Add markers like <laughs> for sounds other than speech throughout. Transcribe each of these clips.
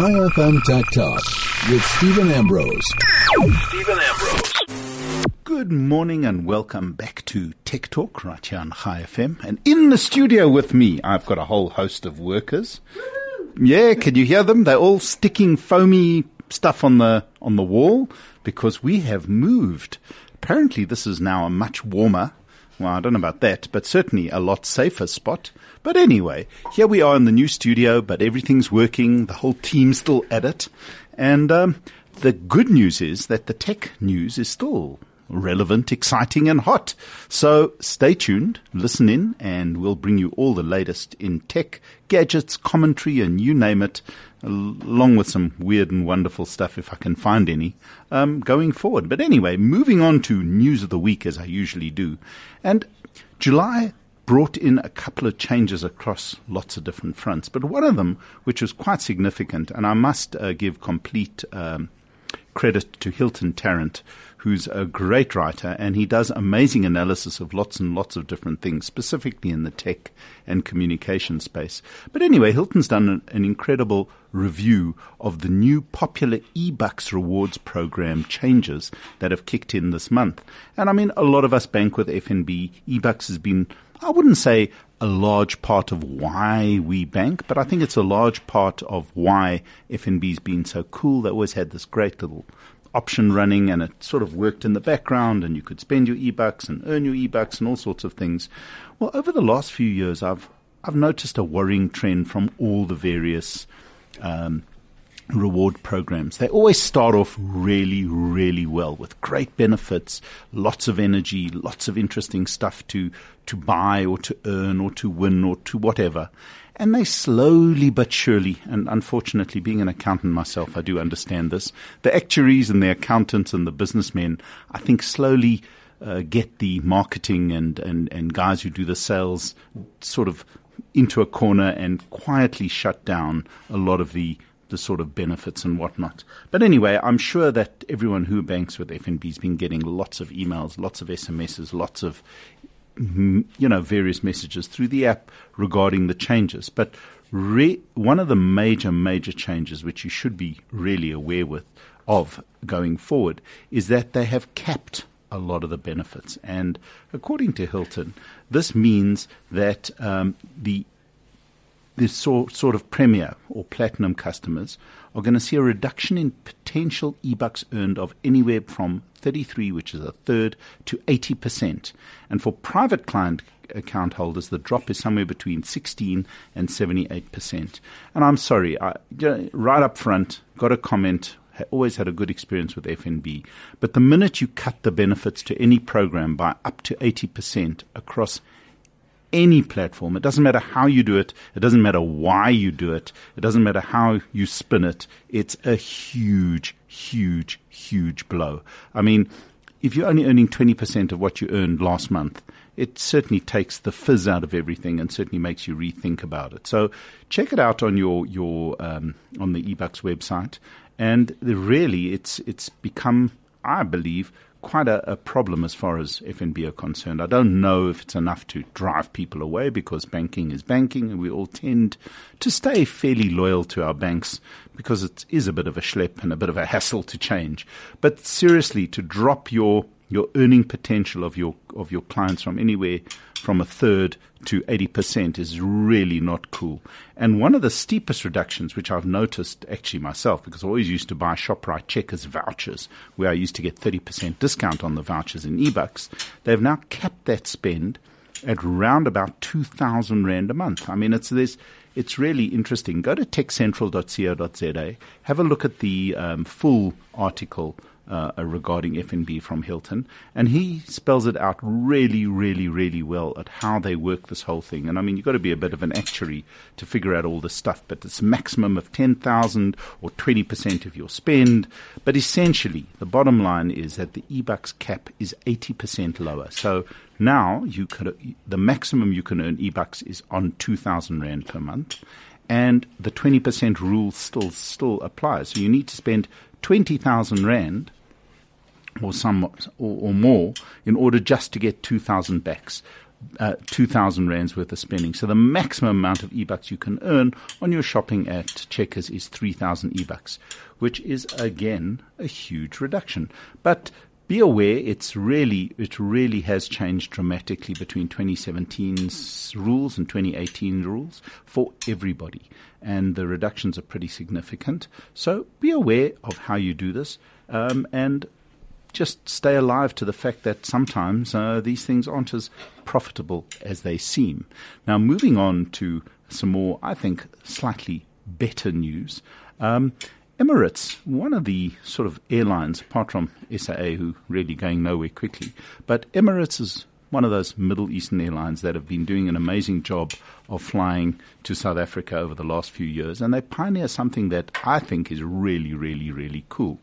Chai FM Tech Talk with Steven Ambrose. Steven Ambrose. Good morning and welcome back to Tech Talk right here on Chai FM. And in the studio with me, I've got a whole host of workers. Yeah, can you hear them? They're all sticking foamy stuff on the on the wall because we have moved. Apparently, this is now a much warmer. Well, I don't know about that, but certainly a lot safer spot. But anyway, here we are in the new studio, but everything's working. The whole team's still at it. And um, the good news is that the tech news is still relevant, exciting, and hot. So stay tuned, listen in, and we'll bring you all the latest in tech, gadgets, commentary, and you name it, along with some weird and wonderful stuff if I can find any, um, going forward. But anyway, moving on to news of the week as I usually do. And July brought in a couple of changes across lots of different fronts. But one of them, which was quite significant, and I must uh, give complete um, credit to Hilton Tarrant, who's a great writer, and he does amazing analysis of lots and lots of different things, specifically in the tech and communication space. But anyway, Hilton's done an, an incredible review of the new popular eBucks rewards program changes that have kicked in this month. And I mean, a lot of us bank with FNB. eBucks has been I wouldn't say a large part of why we bank, but I think it's a large part of why FNB's been so cool. They always had this great little option running and it sort of worked in the background and you could spend your e-bucks and earn your e-bucks and all sorts of things. Well, over the last few years, I've, I've noticed a worrying trend from all the various, um, reward programs. They always start off really, really well with great benefits, lots of energy, lots of interesting stuff to, to buy or to earn or to win or to whatever. And they slowly but surely, and unfortunately, being an accountant myself, I do understand this. The actuaries and the accountants and the businessmen, I think, slowly uh, get the marketing and, and, and guys who do the sales sort of into a corner and quietly shut down a lot of the the sort of benefits and whatnot. But anyway, I'm sure that everyone who banks with FNB has been getting lots of emails, lots of SMSs, lots of you know various messages through the app regarding the changes. But re- one of the major major changes which you should be really aware with of going forward is that they have capped a lot of the benefits. And according to Hilton, this means that um, the the sort, sort of premier or platinum customers are going to see a reduction in potential e-bucks earned of anywhere from 33, which is a third, to 80%. And for private client account holders, the drop is somewhere between 16 and 78%. And I'm sorry, I, right up front, got a comment always had a good experience with FNB. But the minute you cut the benefits to any program by up to 80% across any platform. It doesn't matter how you do it. It doesn't matter why you do it. It doesn't matter how you spin it. It's a huge, huge, huge blow. I mean, if you're only earning 20% of what you earned last month, it certainly takes the fizz out of everything and certainly makes you rethink about it. So check it out on your, your, um, on the eBucks website. And really, it's, it's become, I believe, quite a, a, problem as far as FNB are concerned. I don't know if it's enough to drive people away because banking is banking and we all tend to stay fairly loyal to our banks because it is a bit of a schlep and a bit of a hassle to change. But seriously, to drop your your earning potential of your of your clients from anywhere from a third to 80% is really not cool. And one of the steepest reductions, which I've noticed actually myself, because I always used to buy ShopRite Checkers vouchers, where I used to get 30% discount on the vouchers in eBucks, they've now capped that spend at round about 2,000 Rand a month. I mean, it's this. It's really interesting. Go to techcentral.co.za, have a look at the um, full article uh, regarding FNB from Hilton, and he spells it out really, really, really well at how they work this whole thing. And I mean, you've got to be a bit of an actuary to figure out all this stuff, but it's maximum of 10,000 or 20% of your spend. But essentially, the bottom line is that the eBucks cap is 80% lower. So now you could, the maximum you can earn eBucks is on 2,000 Rand per month. And the 20% rule still, still applies. So you need to spend 20,000 Rand or some or, or, more in order just to get 2,000 backs. uh, 2,000 rands worth of spending. So the maximum amount of e-bucks you can earn on your shopping at Checkers is 3,000 e-bucks, which is again a huge reduction. But be aware it's really it really has changed dramatically between 2017's rules and 2018 rules for everybody and the reductions are pretty significant so be aware of how you do this um, and just stay alive to the fact that sometimes uh, these things aren't as profitable as they seem. Now, moving on to some more, I think, slightly better news. Um, Emirates, one of the sort of airlines, apart from SAA, who really going nowhere quickly, but Emirates is one of those Middle Eastern airlines that have been doing an amazing job of flying to South Africa over the last few years, and they pioneer something that I think is really, really, really cool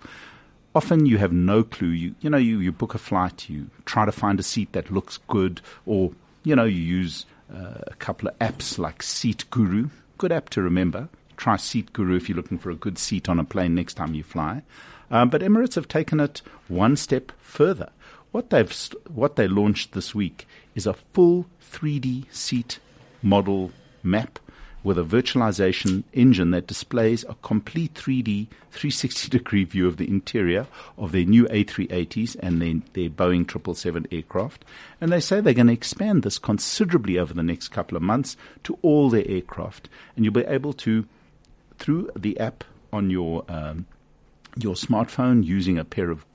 often you have no clue. You you know you, you book a flight, you try to find a seat that looks good, or you know you use uh, a couple of apps like Seat Guru, good app to remember. Try Seat Guru if you're looking for a good seat on a plane next time you fly. Um, but Emirates have taken it one step further. What they've what they launched this week is a full 3D seat model map with a virtualization engine that displays a complete 3D 360 degree view of the interior of their new A380s and their, their Boeing 777 aircraft. And they say they're going to expand this considerably over the next couple of months to all their aircraft. And you'll be able to, through the app on your, um, your smartphone using a pair of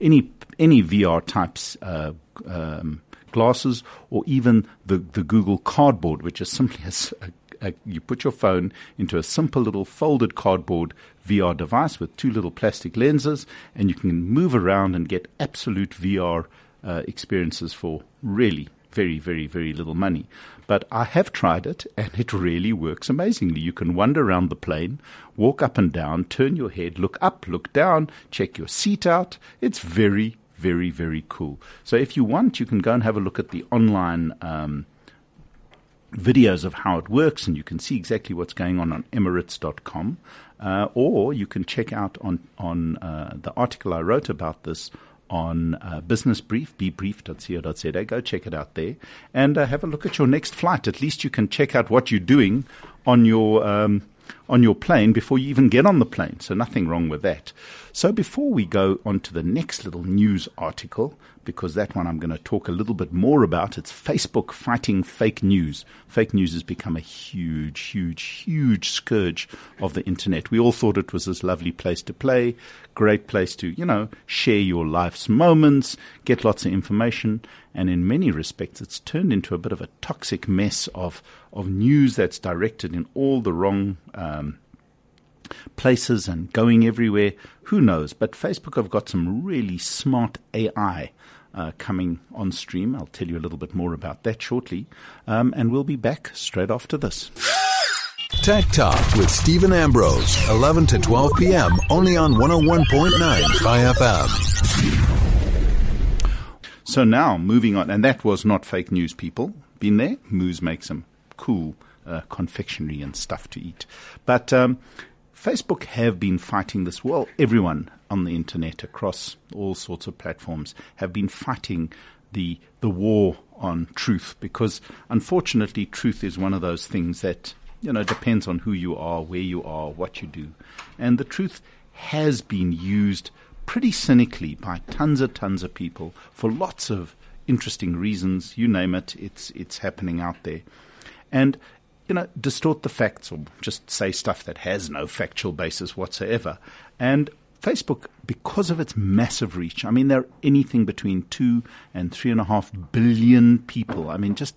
any, any VR types, uh, um, glasses or even the, the Google Cardboard, which is simply <laughs> a, a you put your phone into a simple little folded cardboard VR device with two little plastic lenses, and you can move around and get absolute VR uh, experiences for really very, very, very little money. But I have tried it, and it really works amazingly. You can wander around the plane, walk up and down, turn your head, look up, look down, check your seat out. It's very, very, very cool. So if you want, you can go and have a look at the online. Um, videos of how it works, and you can see exactly what's going on on Emirates.com. Uh, or you can check out on on uh, the article I wrote about this on uh, Business Brief, bbrief.co.za. Go check it out there and uh, have a look at your next flight. At least you can check out what you're doing on your um, on your plane before you even get on the plane. So nothing wrong with that. So before we go on to the next little news article, because that one I'm going to talk a little bit more about. It's Facebook fighting fake news. Fake news has become a huge, huge, huge scourge of the internet. We all thought it was this lovely place to play, great place to, you know, share your life's moments, get lots of information. And in many respects, it's turned into a bit of a toxic mess of, of news that's directed in all the wrong, uh, um, places and going everywhere. Who knows? But Facebook have got some really smart AI uh, coming on stream. I'll tell you a little bit more about that shortly. Um, and we'll be back straight after this. <laughs> Tech Talk with Steven Ambrose, 11 to 12 p.m., only on 101.9 FM. So now, moving on, and that was not fake news, people. Been there? Moose makes them. cool uh, confectionery and stuff to eat. But um, Facebook have been fighting this. Well, everyone on the internet across all sorts of platforms have been fighting the the war on truth because unfortunately truth is one of those things that you know depends on who you are, where you are, what you do. And the truth has been used pretty cynically by tons and tons of people for lots of interesting reasons. You name it, it's it's happening out there. And you know, distort the facts or just say stuff that has no factual basis whatsoever. And Facebook, because of its massive reach, I mean, there are anything between two and three and a half billion people. I mean, just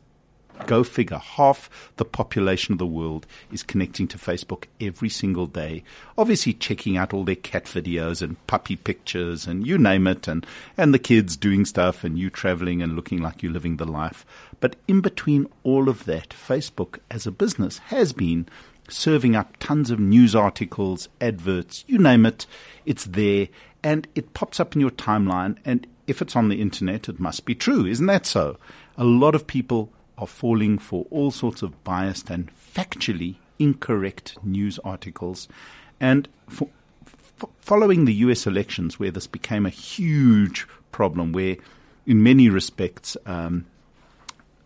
Go figure. Half the population of the world is connecting to Facebook every single day. Obviously checking out all their cat videos and puppy pictures and you name it and, and the kids doing stuff and you traveling and looking like you're living the life. But in between all of that, Facebook as a business has been serving up tons of news articles, adverts, you name it. It's there and it pops up in your timeline. And if it's on the internet, it must be true. Isn't that so? A lot of people are falling for all sorts of biased and factually incorrect news articles. And for, f- following the US elections, where this became a huge problem, where in many respects, um,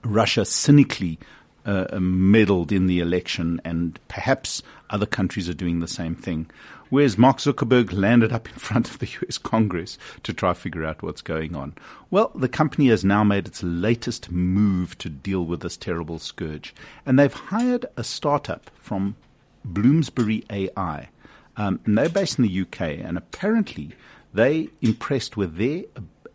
Russia cynically uh, meddled in the election, and perhaps other countries are doing the same thing. Whereas Mark Zuckerberg landed up in <laughs> front of the US Congress to try to figure out what's going on. Well, the company has now made its latest move to deal with this terrible scourge, and they've hired a startup from Bloomsbury AI. Um, and they're based in the UK, and apparently they impressed with their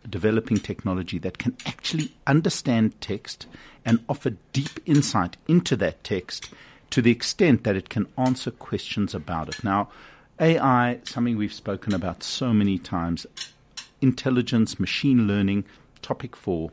developing technology that can actually understand text and offer deep insight into that text to the extent that it can answer questions about it. Now, AI, something we've spoken about so many times, intelligence, machine learning, topic for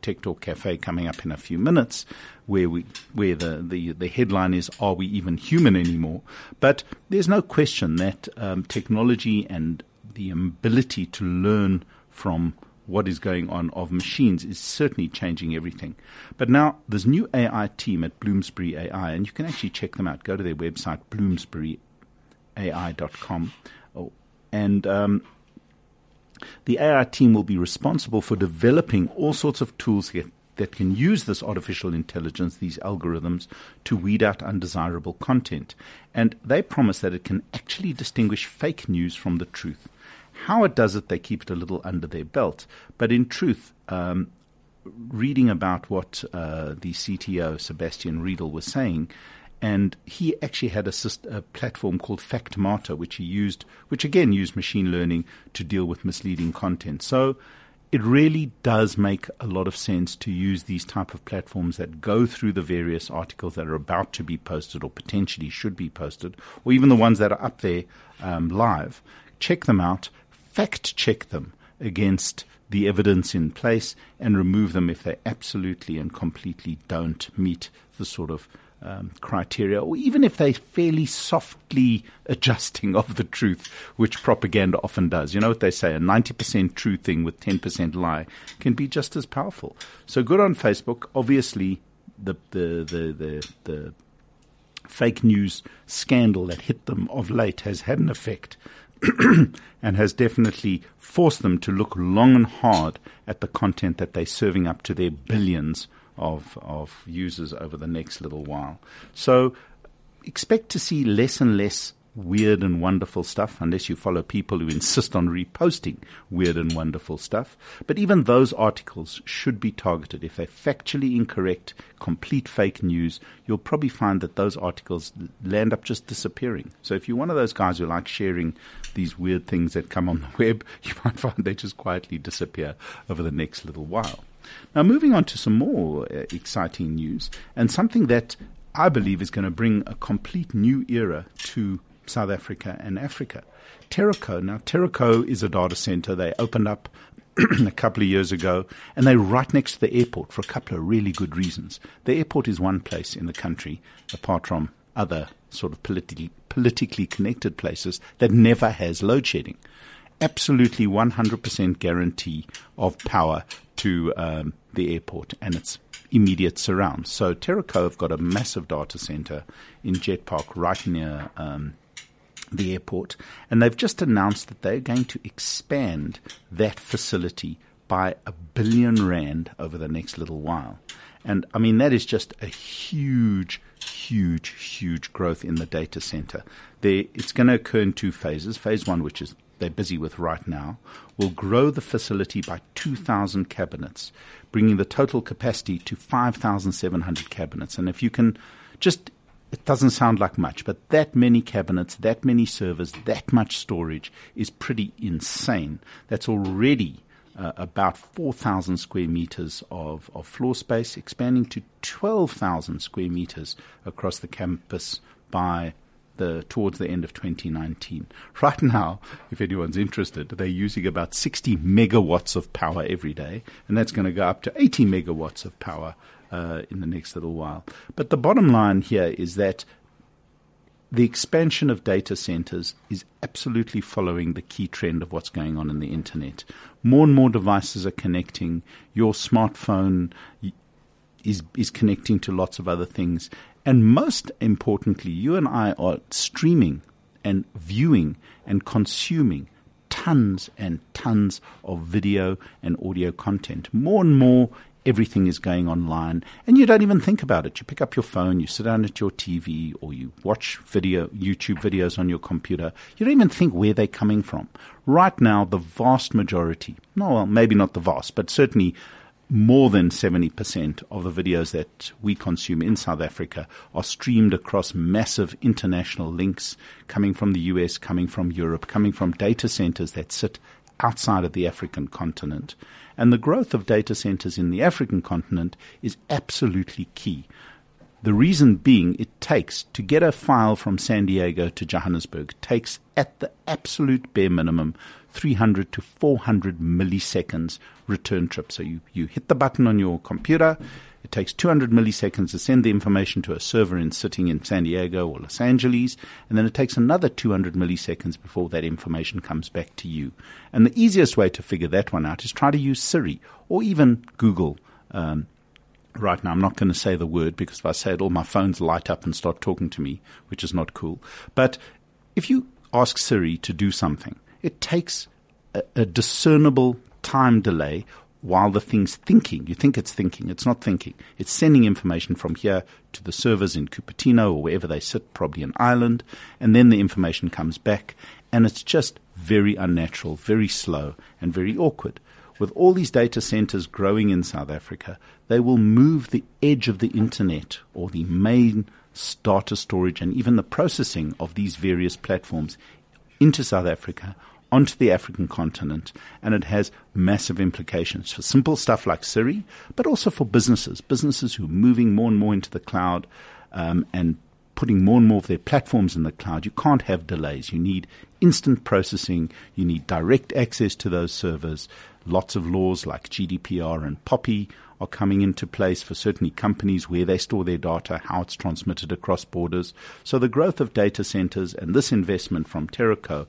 Tech Talk Cafe coming up in a few minutes, where we where the, the, the headline is "Are we even human anymore?" But there's no question that um, technology and the ability to learn from what is going on of machines is certainly changing everything. But now there's new AI team at Bloomsbury AI, and you can actually check them out. Go to their website, bloomsburyai.com, oh, and um, the AI team will be responsible for developing all sorts of tools that, that can use this artificial intelligence, these algorithms, to weed out undesirable content. And they promise that it can actually distinguish fake news from the truth. How it does it, they keep it a little under their belt. But in truth, um, reading about what uh, the CTO, Sebastian Riedel, was saying, and he actually had a, a, platform called Factmata, which he used, which again used machine learning to deal with misleading content. So it really does make a lot of sense to use these type of platforms that go through the various articles that are about to be posted or potentially should be posted, or even the ones that are up there um, live. Check them out fact check them against the evidence in place and remove them if they absolutely and completely don't meet the sort of um, criteria, or even if they're fairly softly adjusting of the truth, which propaganda often does. You know what they say: a 90% true thing with 10% lie can be just as powerful. So good on Facebook. Obviously, the the the the, the fake news scandal that hit them of late has had an effect <clears throat> and has definitely forced them to look long and hard at the content that they're serving up to their billions of, of users over the next little while. So expect to see less and less weird and wonderful stuff unless you follow people who insist on reposting weird and wonderful stuff. But even those articles should be targeted. If they're factually incorrect, complete fake news, you'll probably find that those articles land up just disappearing. So if you're one of those guys who like sharing these weird things that come on the <laughs> web, you might find they just quietly disappear over the next little while. Now, moving on to some more uh, exciting news and something that I believe is going to bring a complete new era to South Africa and Africa. Teraco, now Teraco is a data center. They opened up <clears throat> a couple of years ago, and they're right next to the airport for a couple of really good reasons. The airport is one place in the country, apart from other sort of politically, politically connected places, that never has load shedding. Absolutely 100% guarantee of power to um, the airport and its immediate surrounds. So Teraco have got a massive data center in Jet Park right near um, the airport, and they've just announced that they're going to expand that facility by a billion rand over the next little while. And I mean, that is just a huge, huge, huge growth in the data center. There, it's going to occur in two phases. Phase one, which is they're busy with right now, will grow the facility by 2,000 cabinets, bringing the total capacity to 5,700 cabinets. And if you can just it doesn't sound like much, but that many cabinets, that many servers, that much storage is pretty insane. That's already uh, about 4,000 square meters of, of floor space, expanding to 12,000 square meters across the campus by the, towards the end of 2019. Right now, if anyone's interested, they're using about 60 megawatts of power every day, and that's going to go up to 80 megawatts of power uh, in the next little while. But the bottom line here is that the expansion of data centers is absolutely following the key trend of what's going on in the internet. More and more devices are connecting. Your smartphone is is connecting to lots of other things, and most importantly, you and I are streaming and viewing and consuming tons and tons of video and audio content. More and more everything is going online and you don't even think about it. You pick up your phone, you sit down at your TV or you watch video, YouTube videos on your computer. You don't even think where they're coming from. Right now, the vast majority, no, well, maybe not the vast, but certainly more than 70% of the videos that we consume in South Africa are streamed across massive international links coming from the US, coming from Europe, coming from data centers that sit outside of the African continent. And the growth of data centers in the African continent is absolutely key. The reason being it takes to get a file from San Diego to Johannesburg takes at the absolute bare minimum 300 to 400 milliseconds return trip. So you, you hit the button on your computer, it takes 200 milliseconds to send the information to a server in sitting in San Diego or Los Angeles, and then it takes another 200 milliseconds before that information comes back to you. And the easiest way to figure that one out is try to use Siri or even Google. Um, right now, I'm not going to say the word because if I say it, all my phones light up and start talking to me, which is not cool. But if you ask Siri to do something, it takes a, a discernible time delay while the thing's thinking. You think it's thinking, it's not thinking. It's sending information from here to the servers in Cupertino or wherever they sit, probably in Ireland, and then the information comes back, and it's just very unnatural, very slow, and very awkward. With all these data centers growing in South Africa, they will move the edge of the internet or the main starter storage and even the processing of these various platforms into South Africa onto the African continent, and it has massive implications for simple stuff like Siri, but also for businesses, businesses who are moving more and more into the cloud um, and putting more and more of their platforms in the cloud. You can't have delays. You need instant processing. You need direct access to those servers. Lots of laws like GDPR and POPI are coming into place for certainly companies where they store their data, how it's transmitted across borders. So the growth of data centers and this investment from Teraco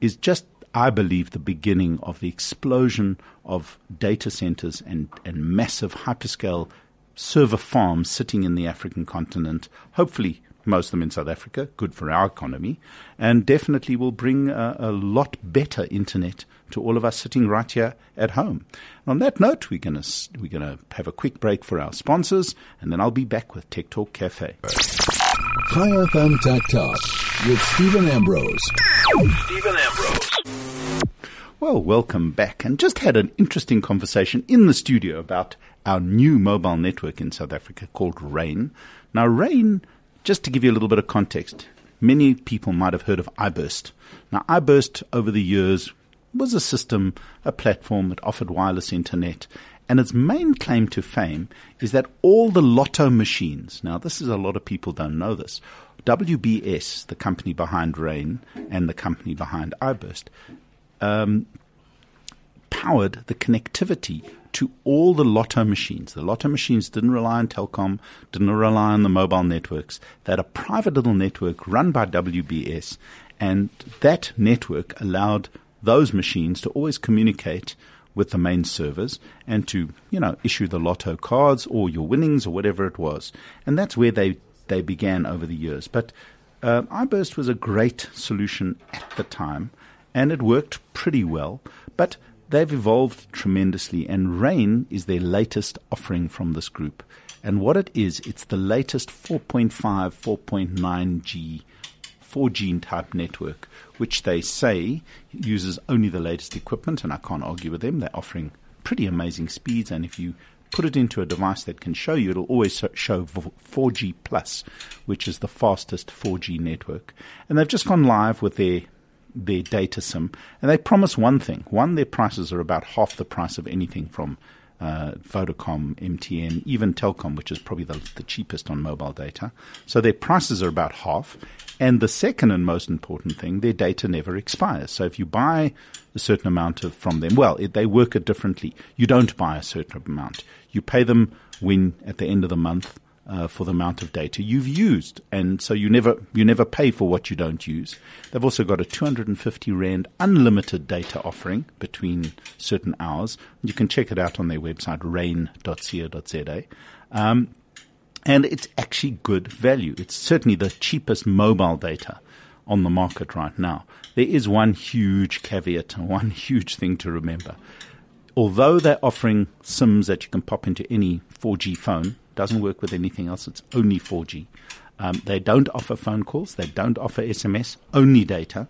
is just I believe, the beginning of the explosion of data centers and, and massive hyperscale server farms sitting in the African continent, hopefully most of them in South Africa, good for our economy, and definitely will bring a, a lot better internet to all of us sitting right here at home. And on that note, we're going to we're going to have a quick break for our sponsors, and then I'll be back with Tech Talk Cafe. Chai FM Tech Talk with Steven Ambrose. Steven Ambrose. Well, welcome back. And just had an interesting conversation in the studio about our new mobile network in South Africa called Rain. Now, Rain, just to give you a little bit of context, many people might have heard of iBurst. Now, iBurst over the years was a system, a platform that offered wireless internet. And its main claim to fame is that all the lotto machines, now this is a lot of people don't know this, WBS, the company behind Rain and the company behind iBurst, um, powered the connectivity to all the lotto machines. The lotto machines didn't rely on Telkom, didn't rely on the mobile networks. They had a private little network run by WBS, and that network allowed those machines to always communicate with the main servers and to, you know, issue the lotto cards or your winnings or whatever it was. And that's where they they began over the years. But uh, iBurst was a great solution at the time, and it worked pretty well. But they've evolved tremendously, and Rain is their latest offering from this group. And what it is, it's the latest 4.5, 4.9G, 4G type network, which they say uses only the latest equipment, and I can't argue with them. They're offering pretty amazing speeds, and if you put it into a device that can show you, it'll always show 4G plus, which is the fastest 4G network. And they've just gone live with their their data sim, and they promise one thing: one, their prices are about half the price of anything from uh, Vodacom, MTN, even Telkom, which is probably the, the cheapest on mobile data. So their prices are about half. And the second and most important thing, their data never expires. So if you buy a certain amount of from them, well, it, they work it differently. You don't buy a certain amount. You pay them when at the end of the month uh, for the amount of data you've used, and so you never you never pay for what you don't use. They've also got a 250 rand unlimited data offering between certain hours. You can check it out on their website rain.co.za. Um, and it's actually good value. It's certainly the cheapest mobile data on the market right now. There is one huge caveat, one <laughs> huge thing to remember although they're offering SIMs that you can pop into any 4G phone, doesn't work with anything else. It's only 4G. Um, they don't offer phone calls. They don't offer SMS. Only data.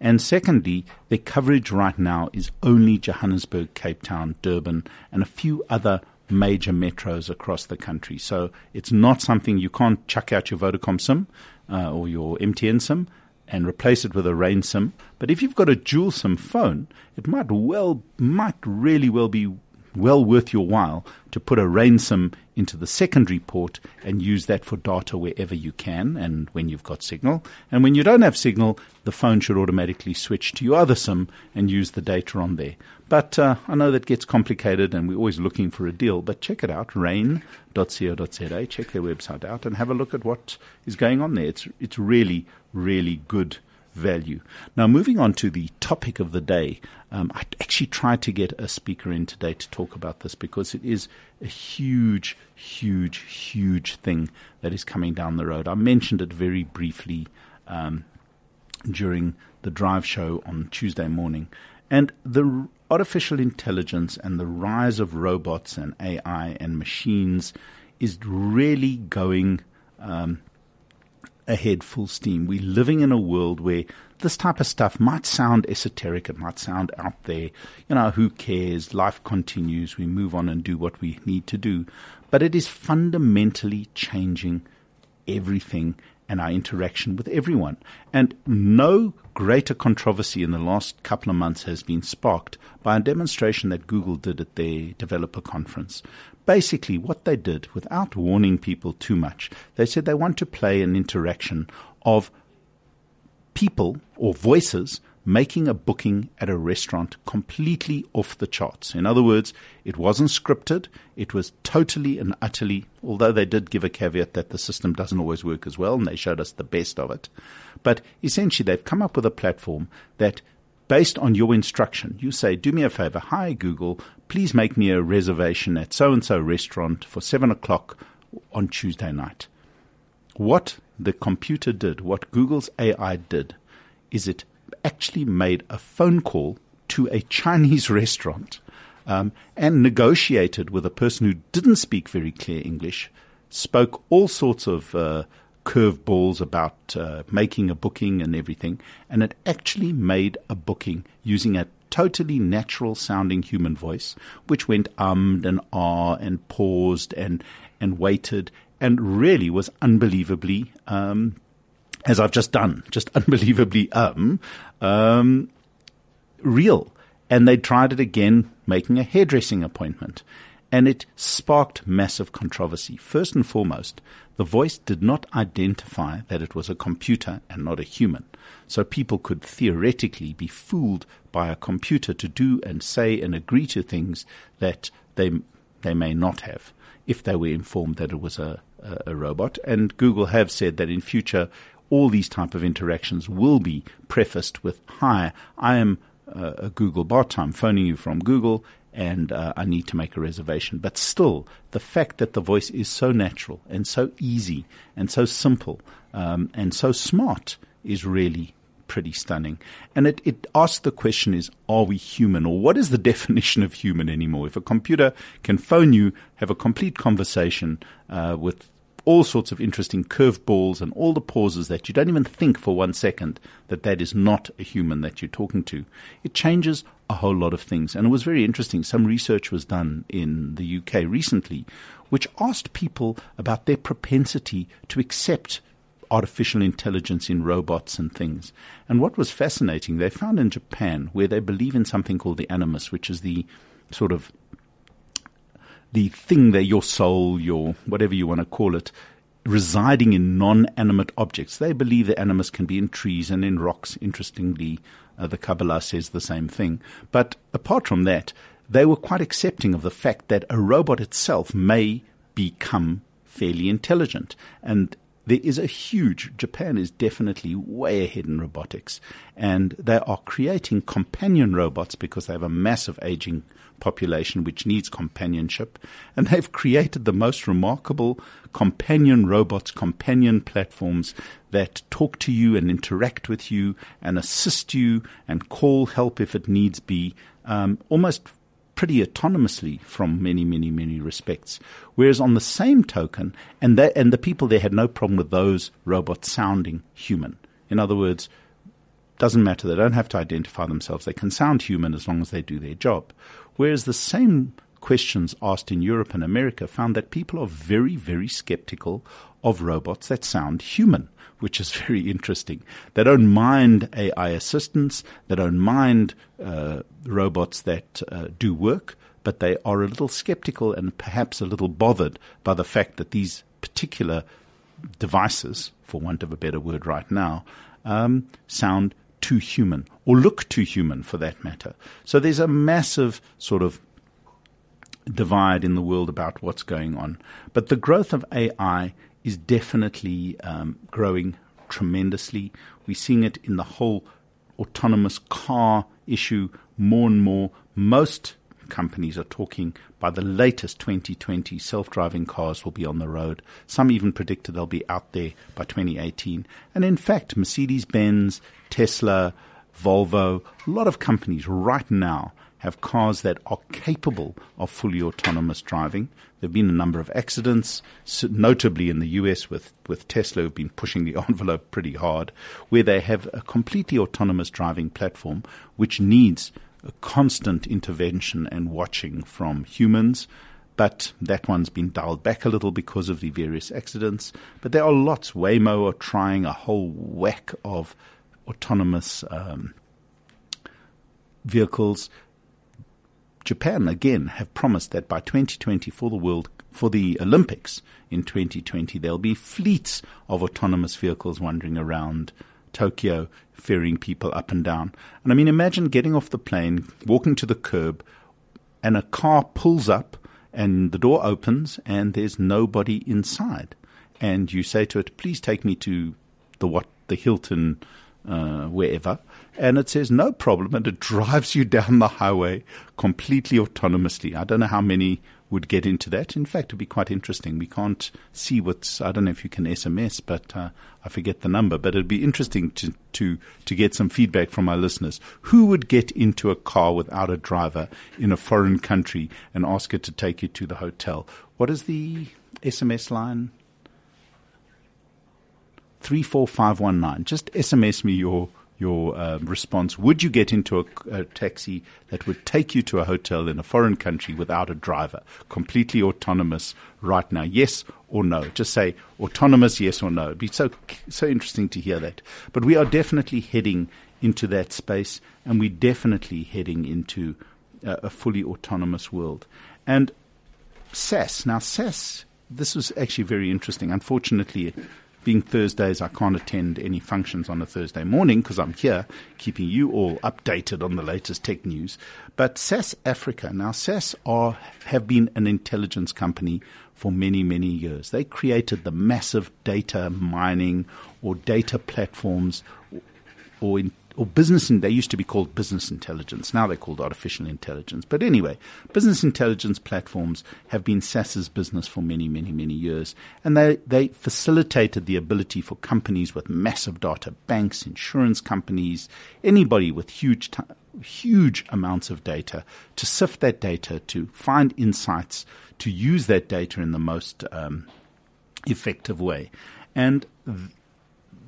And secondly, their coverage right now is only Johannesburg, Cape Town, Durban, and a few other major metros across the country. So it's not something you can't chuck out your Vodacom SIM uh, or your MTN SIM and replace it with a Rain SIM. But if you've got a dual SIM phone, it might well, might really well be well worth your while to put a rain sim into the secondary port and use that for data wherever you can and when you've got signal. And when you don't have signal, the phone should automatically switch to your other sim and use the data on there. But uh, I know that gets complicated and we're always looking for a deal, but check it out, rain.co.za. Check their website out and have a look at what is going on there. It's, it's really, really good value. Now, moving on to the topic of the day, um, I actually tried to get a speaker in today to talk about this because it is a huge, huge, huge thing that is coming down the road. I mentioned it very briefly um, during the drive show on Tuesday morning. And the artificial intelligence and the rise of robots and AI and machines is really going um, ahead full steam. We're living in a world where this type of stuff might sound esoteric, it might sound out there. You know, who cares? Life continues. We move on and do what we need to do. But it is fundamentally changing everything and our interaction with everyone. And no greater controversy in the last couple of months has been sparked by a demonstration that Google did at their developer conference basically what they did, without warning people too much, they said they want to play an interaction of people or voices making a booking at a restaurant completely off the charts. In other words, it wasn't scripted. It was totally and utterly, although they did give a caveat that the system doesn't always work as well, and they showed us the best of it. But essentially, they've come up with a platform that based on your instruction. You say, do me a favor. Hi, Google, please make me a reservation at so and so restaurant for seven o'clock on Tuesday night. What the computer did, what Google's AI did, is it actually made a phone call to a Chinese <laughs> restaurant um, and negotiated with a person who didn't speak very clear English, spoke all sorts of uh, curveballs about uh, making a booking and everything, and it actually made a booking using a totally natural sounding human voice, which went ummed and ah and paused and and waited and really was unbelievably, um, as I've just done, just <laughs> unbelievably um, um, real. And they tried it again, making a hairdressing appointment and it sparked massive controversy. First and foremost, the voice did not identify that it was a computer and not a human. So people could theoretically be fooled by a computer to do and say and agree to things that they, they may not have if they were informed that it was a, a, a robot. And Google have said that in future, all these type of interactions will be prefaced with, hi, I am a Google bot. I'm phoning you from Google and uh, I need to make a reservation. But still, the fact that the voice is so natural and so easy and so simple um, and so smart is really pretty stunning. And it, it asks the question is, are we human? Or what is the <laughs> definition of human anymore? If a computer can phone you, have a complete conversation uh, with all sorts of interesting curveballs and all the pauses that you don't even think for one second that that is not a human that you're talking to. It changes a whole lot of things. And it was very interesting. Some research was done in the UK recently, which asked people about their propensity to accept artificial intelligence in robots and things. And what was fascinating, they found in Japan, where they believe in something called the animus, which is the sort of the thing that your soul, your whatever you want to call it, residing in non-animate objects. They believe the animus can be in trees and in rocks. Interestingly, uh, the Kabbalah says the same thing. But apart from that, they were quite accepting of the fact that a robot itself may become fairly intelligent. And there is a huge, Japan is definitely way ahead in robotics. And they are creating companion robots because they have a massive aging population which needs companionship. And they've created the most remarkable companion robots, companion platforms that talk to you and interact with you and assist you and call help if it needs be, um, almost pretty autonomously from many, many, many respects. Whereas on the same token, and they, and the people there had no problem with those robots sounding human. In other words, doesn't matter. They don't have to identify themselves. They can sound human as long as they do their job. Whereas the same questions asked in Europe and America found that people are very, very skeptical of robots that sound human, which is <laughs> very interesting. They don't mind AI assistants. They don't mind uh, robots that uh, do work, but they are a little skeptical and perhaps a little bothered by the fact that these particular devices, for want of a better word right now, um, sound too human or look too human for that matter. So there's a massive sort of divide in the world about what's going on. But the growth of AI is definitely um, growing tremendously. We're seeing it in the whole autonomous car issue more and more. Most companies are talking by the latest 2020 self-driving cars will be on the road. Some even predicted they'll be out there by 2018. And in fact, Mercedes-Benz, Tesla, Volvo, a lot of companies right now have cars that are capable of fully autonomous driving. There have been a number of accidents, notably in the US with, with Tesla, who've been pushing the <laughs> envelope pretty hard, where they have a completely autonomous driving platform which needs a constant intervention and watching from humans. But that one's been dialed back a little because of the various accidents. But there are lots. Waymo are trying a whole whack of autonomous um, vehicles. Japan again have promised that by 2020 for the world for the Olympics in 2020 there'll be fleets of autonomous vehicles wandering around Tokyo ferrying people up and down. And I mean imagine getting off the plane, walking to the curb and a car pulls up and the door opens and there's nobody inside. And you say to it, please take me to the what the Hilton uh, wherever, and it says no problem, and it drives you down the highway completely autonomously. I don't know how many would get into that. In fact, it'd be quite interesting. We can't see what's. I don't know if you can SMS, but uh, I forget the number. But it'd be interesting to to to get some feedback from our listeners. Who would get into a car without a driver in a foreign country and ask it to take you to the hotel? What is the SMS line? 34519. Just SMS me your your um, response. Would you get into a, a, taxi that would take you to a hotel in a foreign country without a driver, completely autonomous right now? Yes or no? Just say autonomous, yes or no. It'd be so so interesting to hear that. But we are definitely heading into that space, and we're definitely heading into uh, a fully autonomous world. And SAS now SAS. This was actually very interesting. Unfortunately, being Thursdays, I can't attend any functions on a Thursday morning because I'm here keeping you all updated on the latest tech news. But SAS Africa, now SAS are, have been an intelligence company for many, many years. They created the massive data mining or data platforms or in or business, and they used to be called business intelligence. Now they're called artificial intelligence. But anyway, business intelligence platforms have been SAS's business for many, many, many years. And they, they facilitated the ability for companies with massive data, banks, insurance companies, anybody with huge, huge amounts of data to sift that data, to find insights, to use that data in the most um, effective way. And th-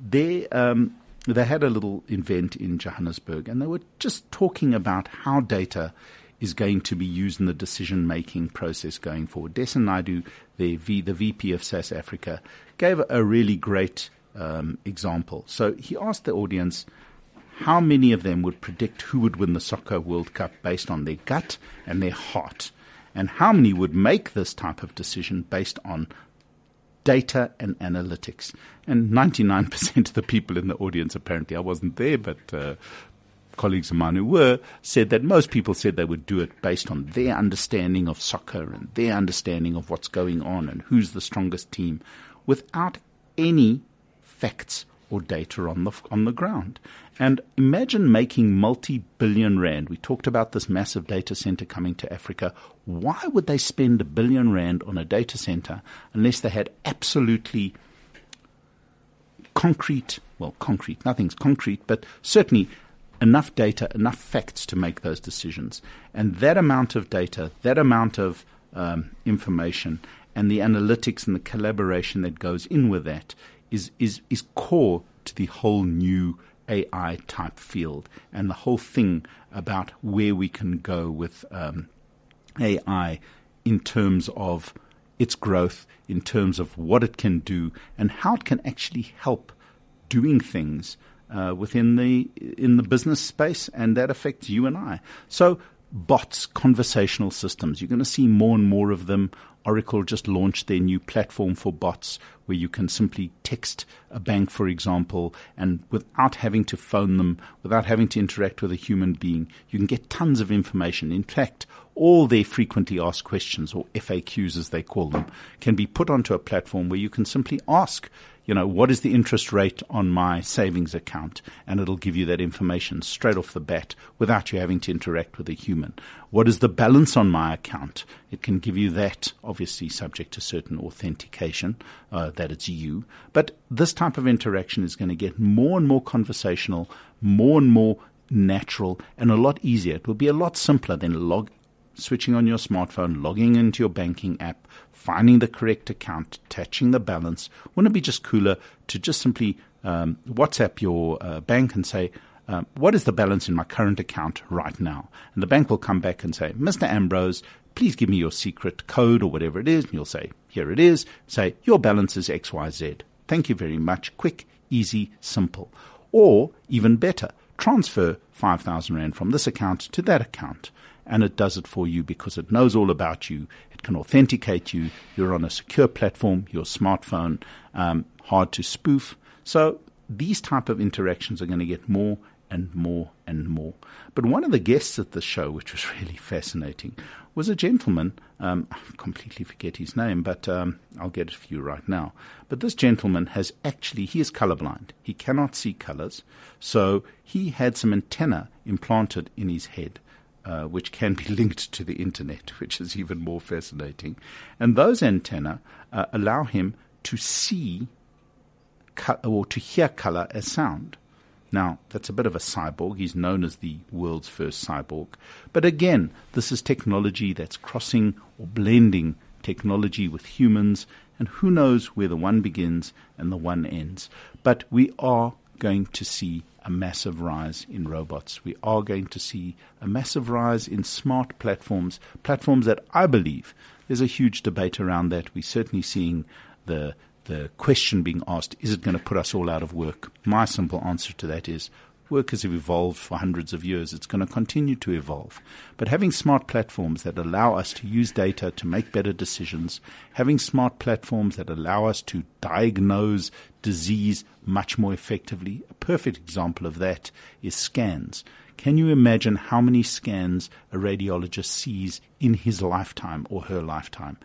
they, um, they had a little event in Johannesburg and they were just talking about how data is going to be used in the decision making process going forward. Desen Naidoo, the, v, the VP of SAS Africa, gave a really great um, example. So he asked the audience how many of them would predict who would win the Soccer World Cup based on their gut and their heart, and how many would make this type of decision based on data and analytics. And 99% of the people in the audience, apparently, I wasn't there, but uh, colleagues of mine who were, said that most people said they would do it based on their understanding of soccer and their understanding of what's going on and who's the strongest team without any facts or data on the, on the ground. And imagine making multi-billion rand. We talked about this massive data center coming to Africa. Why would they spend a billion rand on a data center unless they had absolutely concrete, well, concrete, nothing's concrete, but certainly enough data, enough facts to make those decisions. And that amount of data, that amount of um, information, and the analytics and the collaboration that goes in with that is, is, is core to the whole new AI type field and the whole thing about where we can go with um, AI in terms of its growth, in terms of what it can do, and how it can actually help doing things uh, within the in the business space, and that affects you and I. So bots, conversational systems. You're going to see more and more of them. Oracle just launched their new platform for bots where you can simply text a bank, for example, and without having to phone them, without having to interact with a human being, you can get tons of information. In fact, all their frequently asked questions, or FAQs as they call them, can be put onto a platform where you can simply ask you know, what is the interest rate on my savings account? And it'll give you that information straight off the bat without you having to interact with a human. What is the balance on my account? It can give you that, obviously subject to certain authentication uh, that it's you. But this type of interaction is going to get more and more conversational, more and more natural, and a lot easier. It will be a lot simpler than log switching on your smartphone, logging into your banking app, finding the correct account, attaching the balance. Wouldn't it be just cooler to just simply um, WhatsApp your uh, bank and say, um, what is the balance in my current account right now? And the bank will come back and say, Mr. Ambrose, please give me your secret code or whatever it is. And you'll say, here it is. Say, your balance is XYZ. Thank you very much. Quick, easy, simple. Or even better, transfer 5,000 Rand from this account to that account and it does it for you because it knows all about you. It can authenticate you. You're on a secure platform, your smartphone, um, hard to spoof. So these type of interactions are going to get more and more and more. But one of the guests at the show, which was <laughs> really fascinating, was a gentleman. Um, I completely forget his name, but um, I'll get it for you right now. But this gentleman has actually, he is colorblind. He cannot see colors. So he had some antenna implanted in his head uh, which can be <laughs> linked to the internet, which is even more fascinating. And those antennae uh, allow him to see co- or to hear color as sound. Now, that's a bit of a cyborg. He's known as the world's first cyborg. But again, this is technology that's crossing or blending technology with humans, and who knows where the one begins and the one ends. But we are going to see a massive rise in robots. We are going to see a massive rise in smart platforms, platforms that I believe there's a huge debate around that. We're certainly seeing the the question being asked, is it going to put us all out of work? My simple answer to that is Workers have evolved for hundreds of years. It's going to continue to evolve. But having smart platforms that allow us to use data to make better decisions, having smart platforms that allow us to diagnose disease much more effectively, a perfect example of that is scans. Can you imagine how many scans a radiologist sees in his lifetime or her lifetime?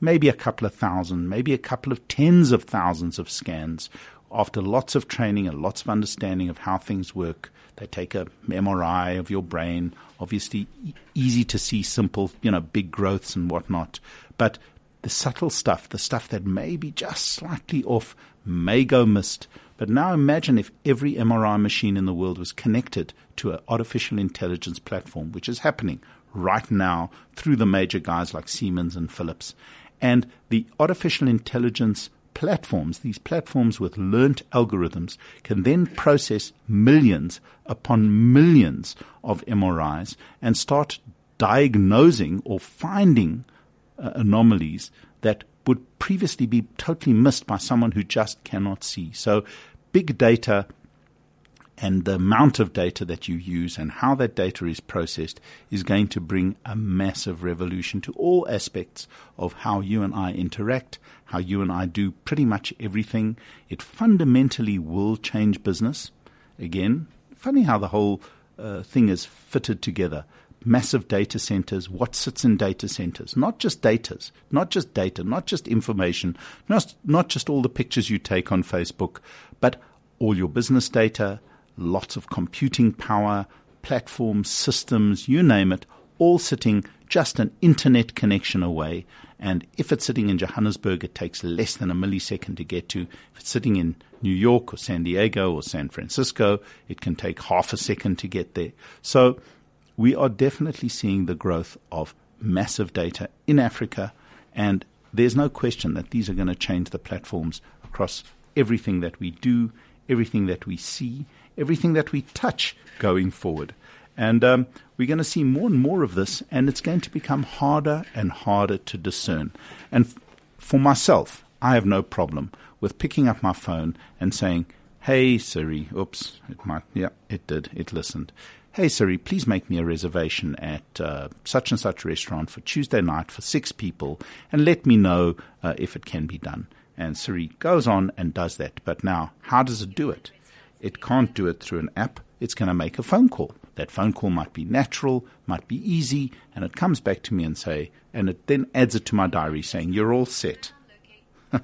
Maybe a couple of thousand, maybe a couple of tens of thousands of scans after lots of training and lots of understanding of how things work, they take a MRI of your brain. Obviously, easy to see, simple, you know, big growths and whatnot. But the subtle stuff, the stuff that may be just slightly off, may go missed. But now imagine if every MRI machine in the world was connected to an artificial intelligence platform, which is happening right now through the major guys like Siemens and Philips. And the artificial intelligence platforms, these platforms with learnt algorithms, can then process millions upon millions of MRIs and start diagnosing or finding uh, anomalies that would previously be totally missed by someone who just cannot see. So, big data and the amount of data that you use and how that data is processed is going to bring a massive revolution to all aspects of how you and I interact, how you and I do pretty much everything. It fundamentally will change business. Again, funny how the whole uh, thing is fitted together. Massive data centers, what sits in data centers? Not just datas, not just data, not just information, not, not just all the pictures you take on Facebook, but all your business data, lots of computing power, platforms, systems, you name it, all sitting just an internet connection away. And if it's sitting in Johannesburg, it takes less than a millisecond to get to. If it's sitting in New York or San Diego or San Francisco, it can take half a second to get there. So we are definitely seeing the growth of massive data in Africa. And there's no question that these are going to change the platforms across everything that we do, everything that we see, everything that we touch going forward. And um, we're going to see more and more of this, and it's going to become harder and harder to discern. And f- for myself, I have no problem with picking up my phone and saying, Hey Siri, oops, it might, yeah, it did, it listened. Hey Siri, please make me a reservation at uh, such and such restaurant for Tuesday night for six people and let me know uh, if it can be done. And Siri goes on and does that. But now, how does it do it? It can't do it through an app. It's going to make a phone call. That phone call might be natural, might be easy, and it comes back to me and say, and it then adds it to my diary saying, you're all set. <laughs>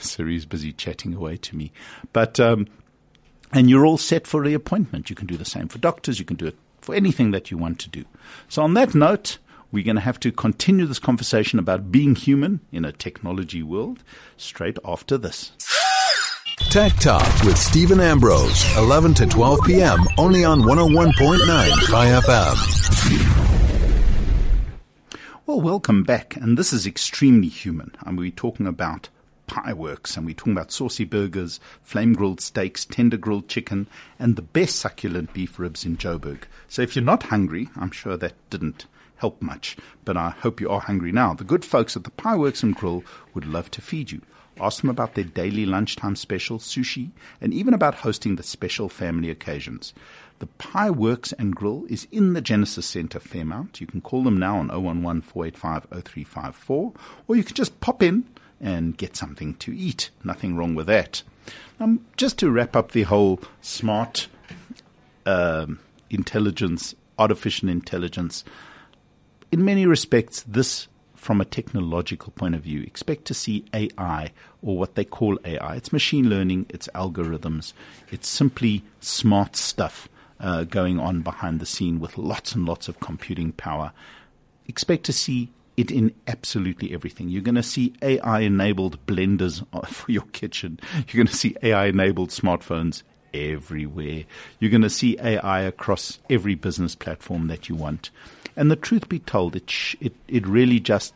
Siri's busy chatting away to me. But, um, and you're all set for the appointment. You can do the same for doctors. You can do it for anything that you want to do. So on that note, we're going to have to continue this conversation about being human in a technology world straight after this. Tech Talk with Steven Ambrose, 11 to 12 p.m. only on 101.9 Chai FM. Well, welcome back. And this is extremely human. And we're talking about pie works, and we're talking about saucy burgers, flame grilled steaks, tender grilled chicken, and the best succulent beef ribs in Joburg. So if you're not hungry, I'm sure that didn't help much, but I hope you are hungry now. The good folks at the Pie Works and Grill would love to feed you. Ask them about their daily lunchtime special, sushi, and even about hosting the special family occasions. The Pie Works and Grill is in the Genesis Centre, Fairmount. You can call them now on 011 485 0354, or you can just pop in and get something to eat. Nothing wrong with that. Um, just to wrap up the whole smart um, intelligence, artificial intelligence, in many respects, this from a technological point of view, expect to see AI or what they call AI. It's machine learning, it's algorithms, it's simply smart stuff uh, going on behind the scene with lots and lots of computing power. Expect to see it in absolutely everything. You're going to see AI enabled blenders <laughs> for your kitchen. You're going to see AI enabled smartphones everywhere. You're going to see AI across every business platform that you want. And the truth be told, it, sh- it, it really just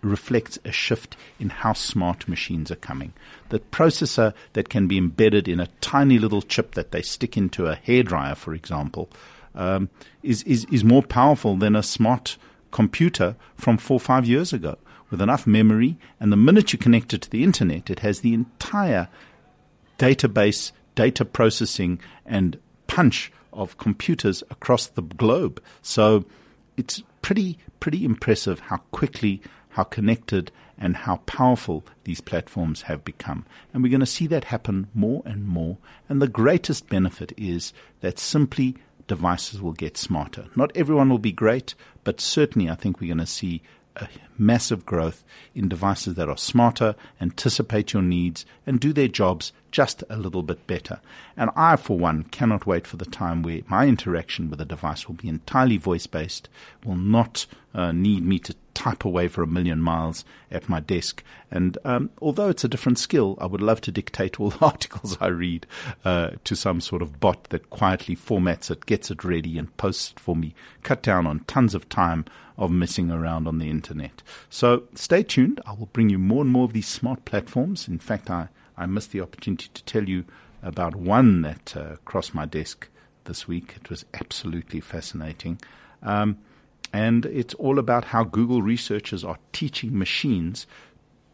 reflects a shift in how smart machines are coming. The processor that can be embedded in a tiny little chip that they stick into a hairdryer, for example, um, is, is, is more powerful than a smart computer from four or five years ago with enough memory. And the minute you connect it to the internet, it has the entire database, data processing, and punch of computers across the globe. So it's pretty, pretty impressive how quickly, how connected, and how powerful these platforms have become. And we're going to see that happen more and more. And the greatest benefit is that simply devices will get smarter. Not everyone will be great, but certainly I think we're going to see massive growth in devices that are smarter, anticipate your needs, and do their jobs just a little bit better. And I, for one, cannot wait for the time where my interaction with a device will be entirely voice based, will not uh, need me to type away for a million miles at my desk. And um, although it's a different skill, I would love to dictate all the <laughs> articles I read uh, to some sort of bot that quietly formats it, gets it ready, and posts it for me. Cut down on tons of time of messing around on the internet. So stay tuned. I will bring you more and more of these smart platforms. In fact, I, I missed the opportunity to tell you about one that uh, crossed my desk this week. It was absolutely fascinating. Um, and it's all about how Google researchers are teaching machines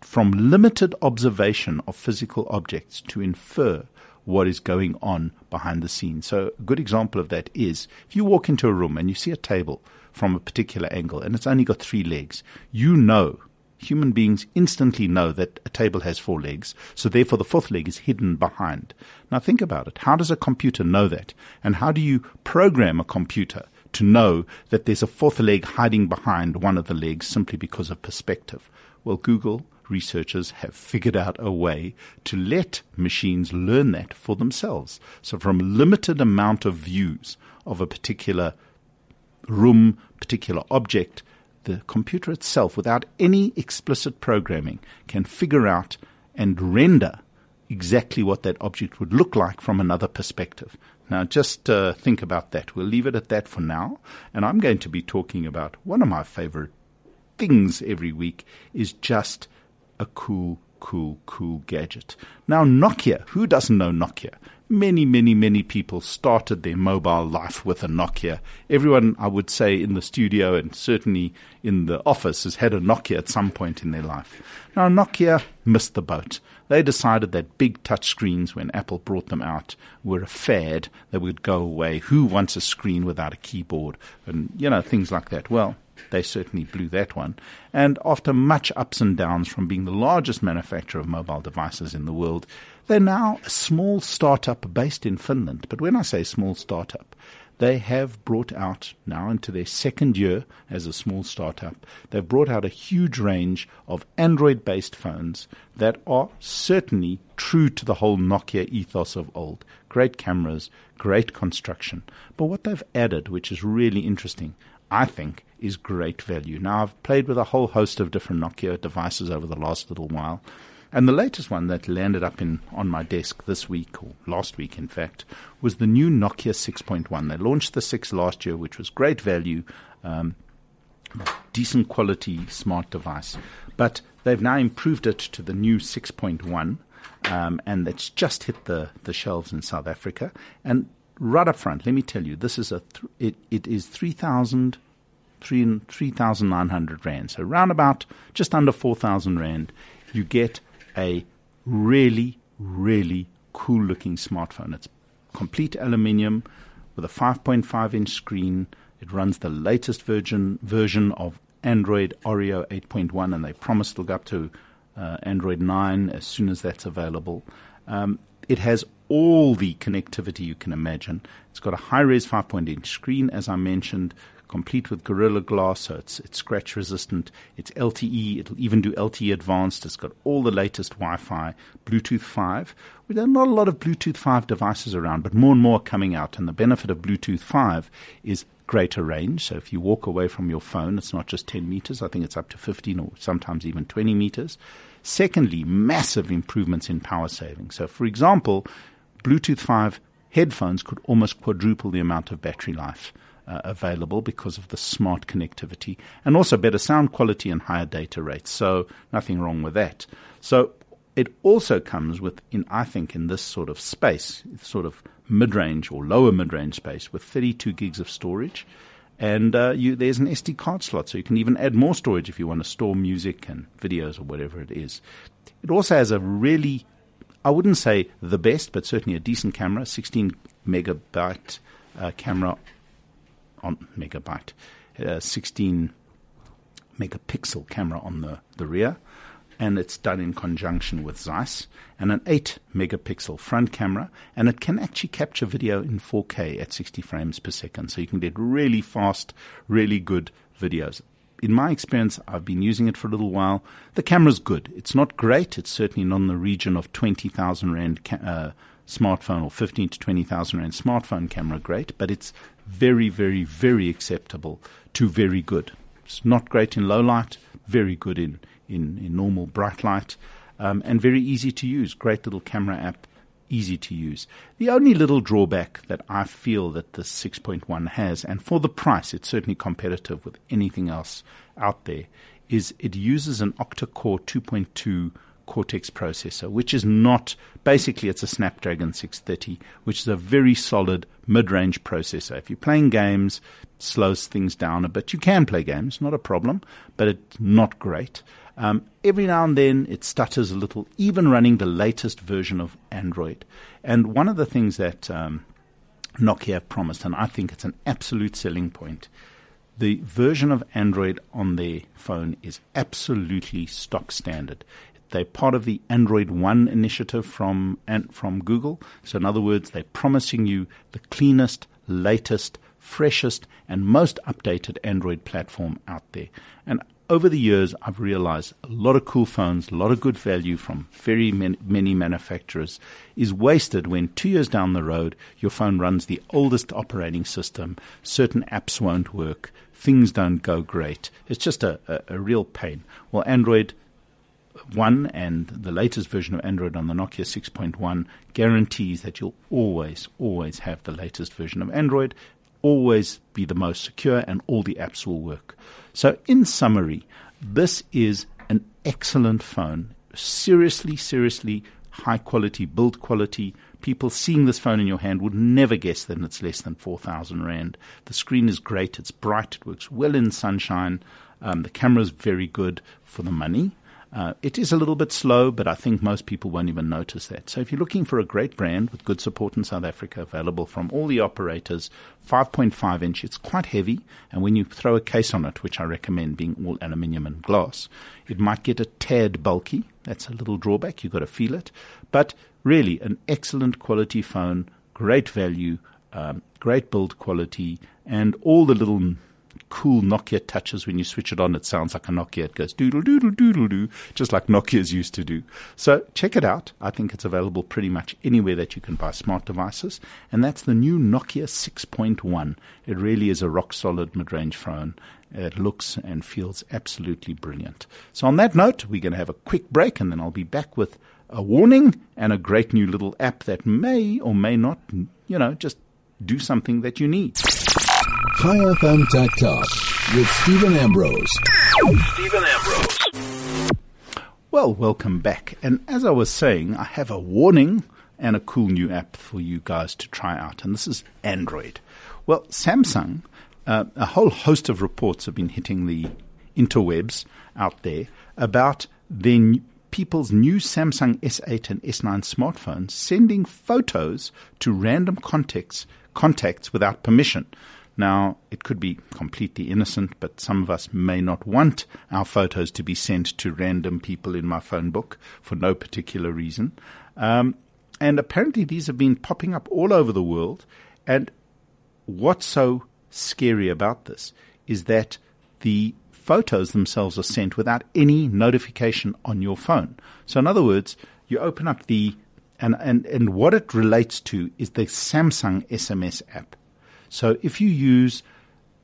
from limited observation of physical objects to infer what is going on behind the scenes. So, a good example of that is if you walk into a room and you see a table from a particular angle and it's only got three legs, you know, human beings instantly know that a table has four legs, so therefore the fourth leg is hidden behind. Now, think about it. How does a computer know that? And how do you program a computer to know that there's a fourth leg hiding behind one of the legs simply because of perspective. Well, Google researchers have figured out a way to let machines learn that for themselves. So from limited amount of views of a particular room, particular object, the computer itself, without any explicit programming, can figure out and render exactly what that object would look like from another perspective. Now, just uh, think about that. We'll leave it at that for now. And I'm going to be talking about one of my favorite things every week is just a cool, cool, cool gadget. Now, Nokia, who doesn't know Nokia? Many, many, many people started their mobile life with a Nokia. Everyone, I would say, in the studio and certainly in the office has had a Nokia at some point in their life. Now, Nokia missed the boat. They decided that big touch screens, when Apple brought them out, were a fad. They would go away. Who wants a screen without a keyboard? And, you know, things like that. Well, they certainly blew that one. And after much ups and downs from being the largest manufacturer of mobile devices in the world, they're now a small startup based in Finland. But when I say small startup, they have brought out now into their second year as a small startup, they've brought out a huge range of Android based phones that are certainly true to the whole Nokia ethos of old. Great cameras, great construction. But what they've added, which is really interesting, I think, is great value. Now, I've played with a whole host of different Nokia devices over the last little while. And the latest one that landed up in on my desk this week, or last week in fact, was the new Nokia 6.1. They launched the 6 last year, which was great value, um, decent quality smart device. But they've now improved it to the new 6.1, um, and it's just hit the, the shelves in South Africa. And right up front, let me tell you, this is a th- it, it is 3,000 3,900 Rand. So around about just under 4,000 Rand, you get a really, really cool looking smartphone. It's complete aluminium with a 5.5 inch screen. It runs the latest version version of Android Oreo 8.1, and they promise it'll go up to uh, Android 9 as soon as that's available. Um, it has all the connectivity you can imagine. It's got a high res 5.8 inch screen, as I mentioned, complete with Gorilla Glass, so it's, it's scratch resistant. It's LTE. It'll even do LTE advanced. It's got all the latest Wi-Fi, Bluetooth 5. Well, there are not a lot of Bluetooth 5 devices around, but more and more are coming out. And the benefit of Bluetooth 5 is greater range. So if you walk away from your phone, it's not just 10 meters. I think it's up to 15 or sometimes even 20 meters. Secondly, massive improvements in power saving. So for example, Bluetooth 5 headphones could almost quadruple the amount of battery life uh, available because of the smart connectivity and also better sound quality and higher data rates. So nothing wrong with that. So it also comes with, in I think, in this sort of space, sort of mid-range or lower mid-range space, with 32 gigs of storage, and uh, you, there's an SD card slot, so you can even add more storage if you want to store music and videos or whatever it is. It also has a really, I wouldn't say the best, but certainly a decent camera, 16 megabyte uh, camera on megabyte, uh, 16 megapixel camera on the, the rear, and it's done in conjunction with Zeiss, and an 8 megapixel front camera, and it can actually capture video in 4K at 60 frames per second, so you can get really fast, really good videos. In my experience, I've been using it for a little while. The camera's good. It's not great. It's certainly not in the region of 20,000 Rand ca- uh, smartphone or 15 to 20,000 Rand smartphone camera great, but it's very, very, very acceptable to very good. It's not great in low light, very good in, in, in normal bright light, um, and very easy to use. Great little camera app, easy to use. The only little drawback that I feel that the 6.1 has, and for the price, it's certainly competitive with anything else out there, is it uses an octa-core 2.2 Cortex processor, which is not basically it's a Snapdragon 630, which is a very solid mid-range processor. If you're playing games, slows things down a bit. You can play games, not a problem, but it's not great. Um, every now and then it stutters a little, even running the latest version of Android. And one of the things that um, Nokia promised, and I think it's an absolute selling point, the version of Android on their phone is absolutely stock standard. They're part of the Android One initiative from from Google. So in other words, they're promising you the cleanest, latest, freshest, and most updated Android platform out there. And over the years, I've realized a lot of cool phones, a lot of good value from very many, many manufacturers is wasted when two years down the road, your phone runs the oldest operating system, certain apps won't work, things don't go great. It's just a, a, a real pain. Well, Android one and the latest version of Android on the Nokia 6.1 guarantees that you'll always, always have the latest version of Android, always be the most secure, and all the apps will work. So, in summary, this is an excellent phone. Seriously, seriously high quality build quality. People seeing this phone in your hand would never guess that it's less than 4,000 Rand. The screen is great, it's bright, it works well in sunshine. Um, the camera is very good for the money. Uh, it is a little bit slow, but I think most people won't even notice that. So if you're looking for a great brand with good support in South Africa, available from all the operators, 5.5 inch, it's quite heavy. And when you throw a case on it, which I recommend being all aluminium and glass, it might get a tad bulky. That's a little drawback. You've got to feel it. But really, an excellent quality phone, great value, um, great build quality, and all the little cool Nokia touches when you switch it on. It sounds like a Nokia. It goes doodle doodle doodle doo, just like Nokia's used to do. So check it out. I think it's available pretty much anywhere that you can buy smart devices. And that's the new Nokia 6.1. It really is a rock solid mid range phone. It looks and feels absolutely brilliant. So on that note, we're going to have a quick break and then I'll be back with a warning and a great new little app that may or may not, you know, just do something that you need. Chai FM Tech Talk with Steven Ambrose. Steven Ambrose. Well, welcome back. And as I was saying, I have a warning and a cool new app for you guys to try out. And this is Android. Well, Samsung, uh, a whole host of reports have been hitting the interwebs out there about their n- people's new Samsung S8 and S9 smartphones sending photos to random contacts, contacts without permission. Now, it could be completely innocent, but some of us may not want our photos to be sent to random people in my phone book for no particular reason. Um, and apparently, these have been popping up all over the world. And what's so scary about this is that the photos themselves are sent without any notification on your phone. So, in other words, you open up the and, and, and what it relates to is the Samsung SMS app. So if you use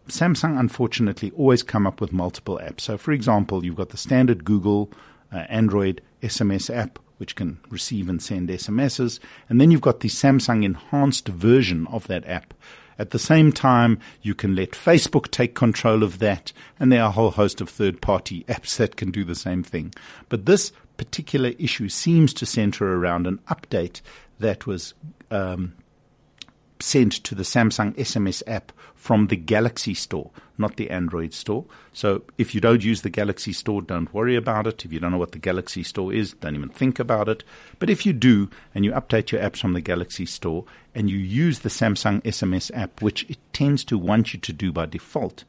Samsung, unfortunately, always come up with multiple apps. So, for example, you've got the standard Google uh, Android SMS app, which can receive and send SMSs, and then you've got the Samsung enhanced version of that app. At the same time, you can let Facebook take control of that, and there are a whole host of third party <laughs> apps that can do the same thing. But this particular issue seems to center around an update that was um, sent to the Samsung SMS app from the Galaxy store, not the Android store. So if you don't use the Galaxy store, don't worry about it. If you don't know what the Galaxy store is, don't even think about it. But if you do and you update your apps from the Galaxy store and you use the Samsung SMS app, which it tends to want you to do by default,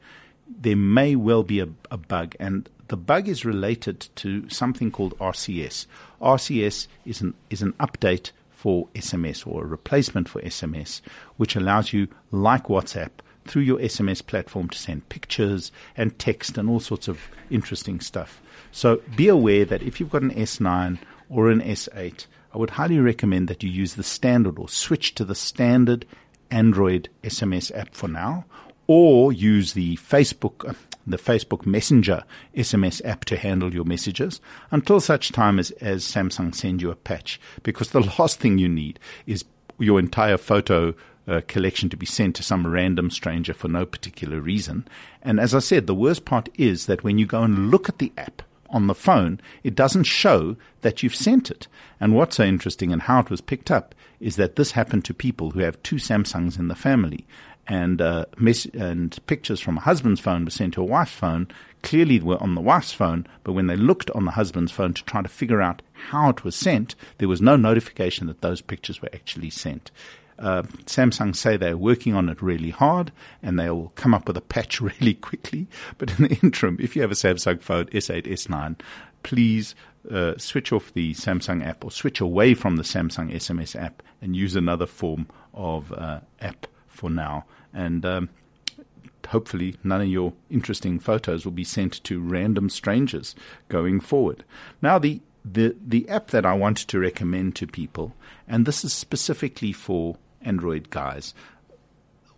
there may well be a, a bug. And the bug is related to something called RCS. RCS is an, is an update for SMS or a replacement for SMS, which allows you, like WhatsApp, through your SMS platform to send pictures and text and all sorts of interesting stuff. So be aware that if you've got an S9 or an S8, I would highly recommend that you use the standard or switch to the standard Android SMS app for now, or use the Facebook uh, the Facebook Messenger SMS app to handle your messages until such time as, as Samsung send you a patch. Because the <laughs> last thing you need is your entire photo uh, collection to be sent to some random stranger for no particular reason. And as I said, the worst part is that when you go and look at the app on the phone, it doesn't show that you've sent it. And what's so interesting and how it was picked up is that this happened to people who have two Samsungs in the family and uh, and pictures from a husband's phone were sent to a wife's phone. Clearly, they were on the wife's phone, but when they looked on the husband's phone to try to figure out how it was sent, there was no notification that those pictures were actually sent. Uh, Samsung say they're working on it really hard and they will come up with a patch <laughs> really quickly. But in the interim, if you have a Samsung phone S8, S9, please uh, switch off the Samsung app or switch away from the Samsung SMS app and use another form of uh, app for now and um, hopefully none of your interesting photos will be sent to random strangers going forward. Now, the, the, the app that I wanted to recommend to people, and this is specifically for Android guys,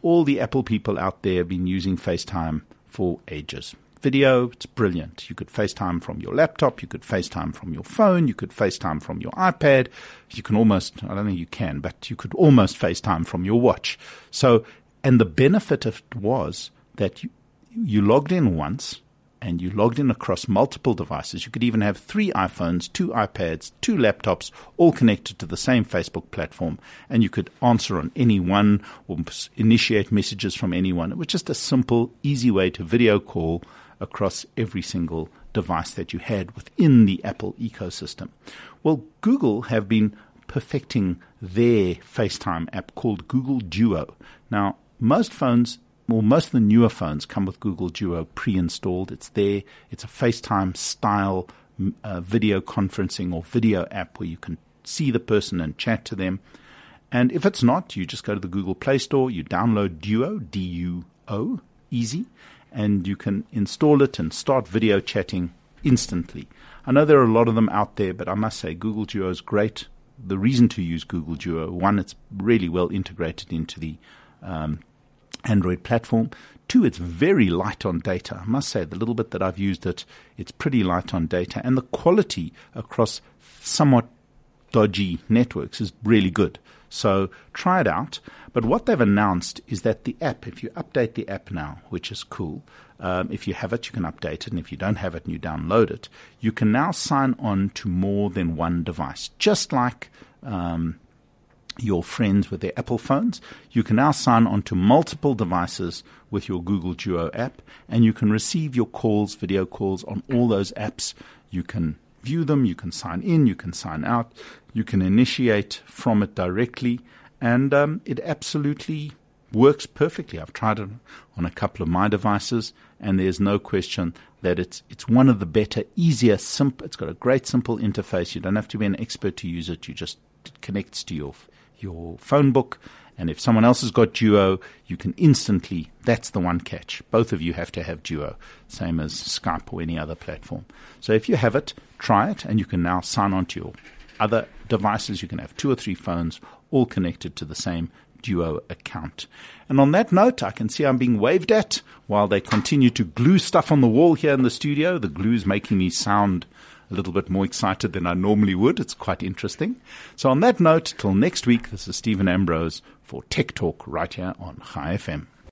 all the Apple people out there have been using FaceTime for ages. Video, it's brilliant. You could FaceTime from your laptop, you could FaceTime from your phone, you could FaceTime from your iPad. You can almost, I don't think you can, but you could almost FaceTime from your watch. So, and the benefit of it was that you, you logged in once and you logged in across multiple devices. You could even have three iPhones, two iPads, two laptops, all connected to the same Facebook platform, and you could answer on any one or initiate messages from anyone. It was just a simple, easy way to video call across every single device that you had within the Apple ecosystem. Well, Google have been perfecting their FaceTime app called Google Duo. Now, most phones well, most of the newer phones come with Google Duo pre-installed. It's there. It's a FaceTime style uh, video conferencing or video app where you can see the person and chat to them. And if it's not, you just go to the Google Play Store, you download Duo, D-U-O, easy, and you can install it and start video chatting instantly. I know there are a lot of them out there, but I must say Google Duo is great. The reason to use Google Duo, one, it's really well integrated into the um, Android platform. Two, it's very light on data. I must say, the little bit that I've used it, it's pretty light on data. And the quality across somewhat dodgy networks is really good. So try it out. But what they've announced is that the app, if you update the app now, which is cool, um, if you have it, you can update it. And if you don't have it and you download it, you can now sign on to more than one device, just like um, your friends with their Apple phones. You can now sign onto multiple devices with your Google Duo app, and you can receive your calls, video calls on all those apps. You can view them, you can sign in, you can sign out, you can initiate from it directly, and um, it absolutely works perfectly. I've tried it on a couple of my devices, and there's no question that it's it's one of the better, easier, simple. It's got a great simple interface. You don't have to be an expert to use it. You just it connects to your your phone book. And if someone else has got Duo, you can instantly, that's the one catch. Both of you have to have Duo, same as Skype or any other platform. So if you have it, try it, and you can now sign on to your other devices. You can have two or three phones all connected to the same Duo account. And on that note, I can see I'm being waved at while they continue to glue stuff on the wall here in the studio. The glue is making me sound a little bit more excited than I normally would. It's quite interesting. So on that note, till next week, this is Steven Ambrose for Tech Talk right here on Chai FM.